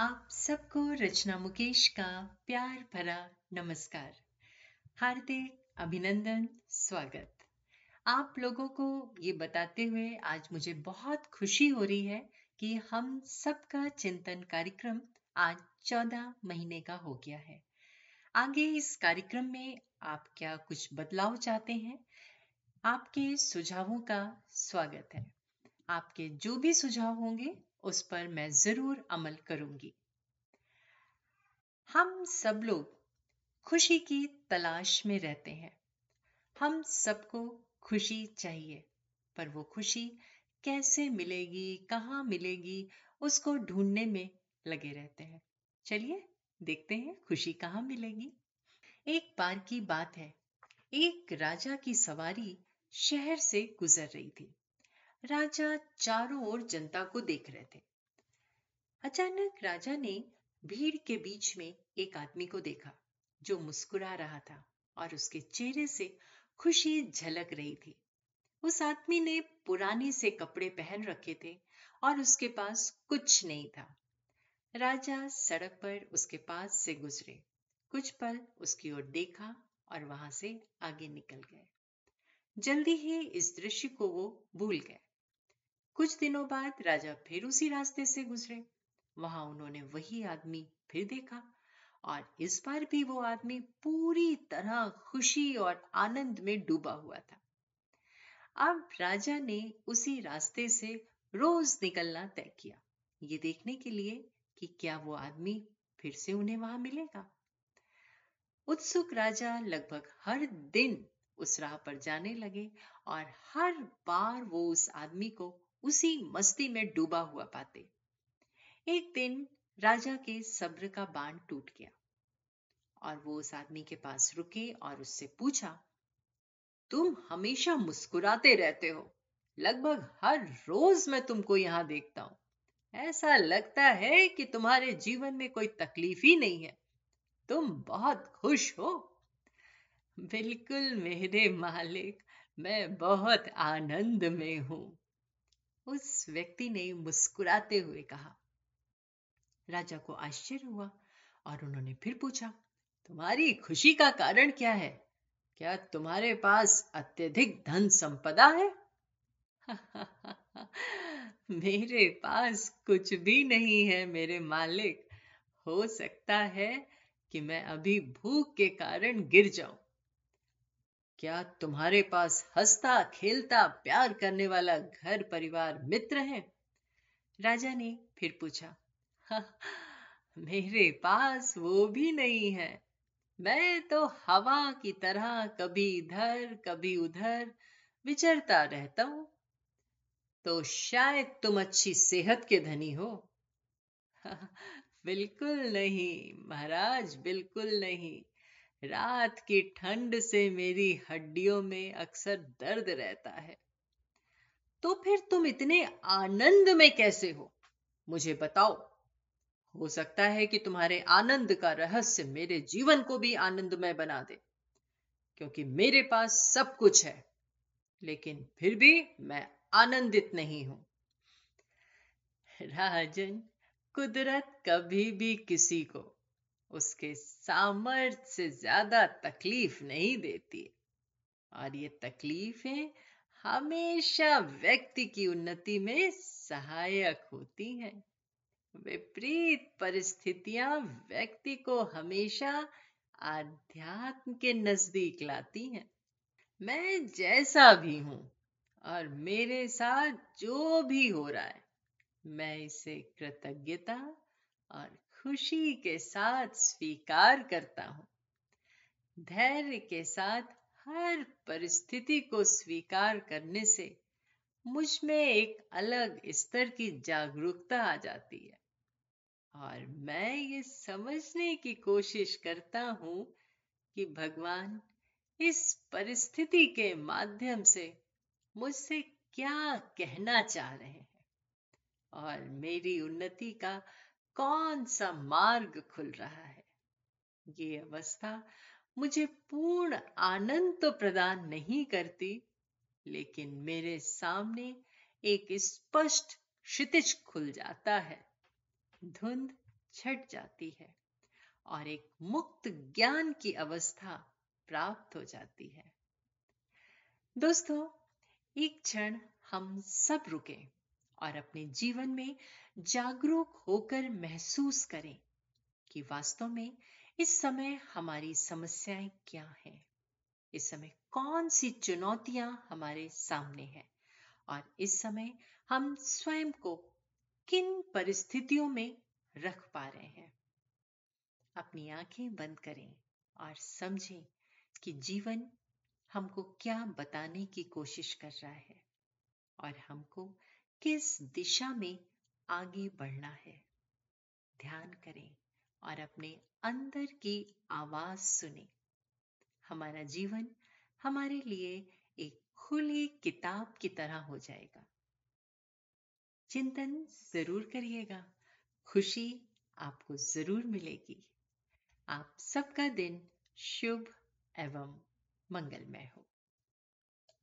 आप सबको रचना मुकेश का प्यार भरा नमस्कार। हार्दिक अभिनंदन, स्वागत। आप लोगों को ये बताते हुए आज मुझे बहुत खुशी हो रही है कि हम सबका चिंतन कार्यक्रम आज चौदह महीने का हो गया है। आगे इस कार्यक्रम में आप क्या कुछ बदलाव चाहते हैं? आपके सुझावों का स्वागत है। आपके जो भी सुझाव होंगे उस पर मैं ज़रूर अमल करूँगी। हम सब लोग खुशी की तलाश में रहते हैं। हम सबको खुशी चाहिए, पर वो खुशी कैसे मिलेगी, कहाँ मिलेगी, उसको ढूँढने में लगे रहते हैं। चलिए देखते हैं खुशी कहाँ मिलेगी। एक बार की बात है, एक राजा की सवारी शहर से गुजर रही थी। राजा चारों ओर जनता को देख रहे थे। अचानक राजा ने भीड़ के बीच में एक आदमी को देखा, जो मुस्कुरा रहा था और उसके चेहरे से खुशी झलक रही थी। उस आदमी ने पुराने से कपड़े पहन रखे थे और उसके पास कुछ नहीं था। राजा सड़क पर उसके पास से गुजरे। कुछ पल उसकी ओर देखा और वहाँ से आगे निकल गए। जल्दी ही इस दृश्य को वो भूल गए। कुछ दिनों बाद राजा फिर उसी रास्ते से गुजरे। वहाँ उन्होंने वही आदमी फिर देखा और इस बार भी वो आदमी पूरी तरह खुशी और आनंद में डूबा हुआ था। अब राजा ने उसी रास्ते से रोज निकलना तय किया। ये देखने के लिए कि क्या वो आदमी फिर से उन्हें वहाँ मिलेगा। उत्सुक राजा लगभग हर दिन उस राह पर जाने लगे और हर बार वो उस आदमी को उसी मस्ती में डूबा हुआ पाते। एक दिन राजा के सब्र का बाँध टूट गया और वो उस आदमी के पास रुके और उससे पूछा, तुम हमेशा मुस्कुराते रहते हो। लगभग हर रोज मैं तुमको यहाँ देखता हूँ। ऐसा लगता है कि तुम्हारे जीवन में कोई तकलीफ़ ही नहीं है। तुम बहुत खुश हो। बिल्कुल मेरे मालिक, मैं बहुत आनंद में हूँ। उस व्यक्ति ने मुस्कुराते हुए कहा, राजा को आश्चर्य हुआ और उन्होंने फिर पूछा, तुम्हारी खुशी का कारण क्या है? क्या तुम्हारे पास अत्यधिक धन संपदा है? मेरे पास कुछ भी नहीं है, मेरे मालिक। हो सकता है कि मैं अभी भूख के कारण गिर जाऊँ। क्या तुम्हारे पास हंसता खेलता प्यार करने वाला घर परिवार मित्र है? राजा ने फिर पूछा हाँ, मेरे पास वो भी नहीं है। मैं तो हवा की तरह कभी इधर कभी उधर विचरता रहता हूँ। तो शायद तुम अच्छी सेहत के धनी हो। बिल्कुल नहीं महाराज बिल्कुल नहीं। रात की ठंड से मेरी हड्डियों में अक्सर दर्द रहता है। तो फिर तुम इतने आनंद में कैसे हो? मुझे बताओ। हो सकता है कि तुम्हारे आनंद का रहस्य मेरे जीवन को भी आनंदमय बना दे, क्योंकि मेरे पास सब कुछ है, लेकिन फिर भी मैं आनंदित नहीं हूँ। राजन, कुदरत कभी भी किसी को उसके सामर्थ्य से ज़्यादा तकलीफ़ नहीं देती। और ये तकलीफें हमेशा व्यक्ति की उन्नति में सहायक होती हैं। विपरीत परिस्थितियाँ व्यक्ति को हमेशा आध्यात्म के नज़दीक लाती हैं। मैं जैसा भी हूँ और मेरे साथ जो भी हो रहा है, मैं इसे कृतज्ञता और खुशी के साथ स्वीकार करता हूँ। धैर्य के साथ हर परिस्थिति को स्वीकार करने से मुझमें एक अलग स्तर की जागरूकता आ जाती है। और मैं ये समझने की कोशिश करता हूँ कि भगवान, इस परिस्थिति के माध्यम से मुझसे क्या कहना चाह रहे हैं? और मेरी उन्नति का कौन सा मार्ग खुल रहा है? ये अवस्था मुझे पूर्ण आनंद तो प्रदान नहीं करती, लेकिन मेरे सामने एक स्पष्ट क्षितिज खुल जाता है। धुंध छट जाती है और एक मुक्त ज्ञान की अवस्था प्राप्त हो जाती है। दोस्तों, एक क्षण हम सब रुके। और अपने जीवन में जागरूक होकर महसूस करें कि वास्तव में इस समय हमारी समस्याएँ क्या हैं। इस समय कौन सी चुनौतियाँ हमारे सामने हैं और इस समय हम स्वयं को किन परिस्थितियों में रख पा रहे हैं। अपनी आँखें बंद करें और समझें कि जीवन हमको क्या बताने की कोशिश कर रहा है और हमको किस दिशा में आगे बढ़ना है? ध्यान करें और अपने अंदर की आवाज़ सुने। हमारा जीवन हमारे लिए एक खुली किताब की तरह हो जाएगा। चिंतन ज़रूर करिएगा। खुशी आपको ज़रूर मिलेगी। आप सबका दिन शुभ एवं मंगलमय हो।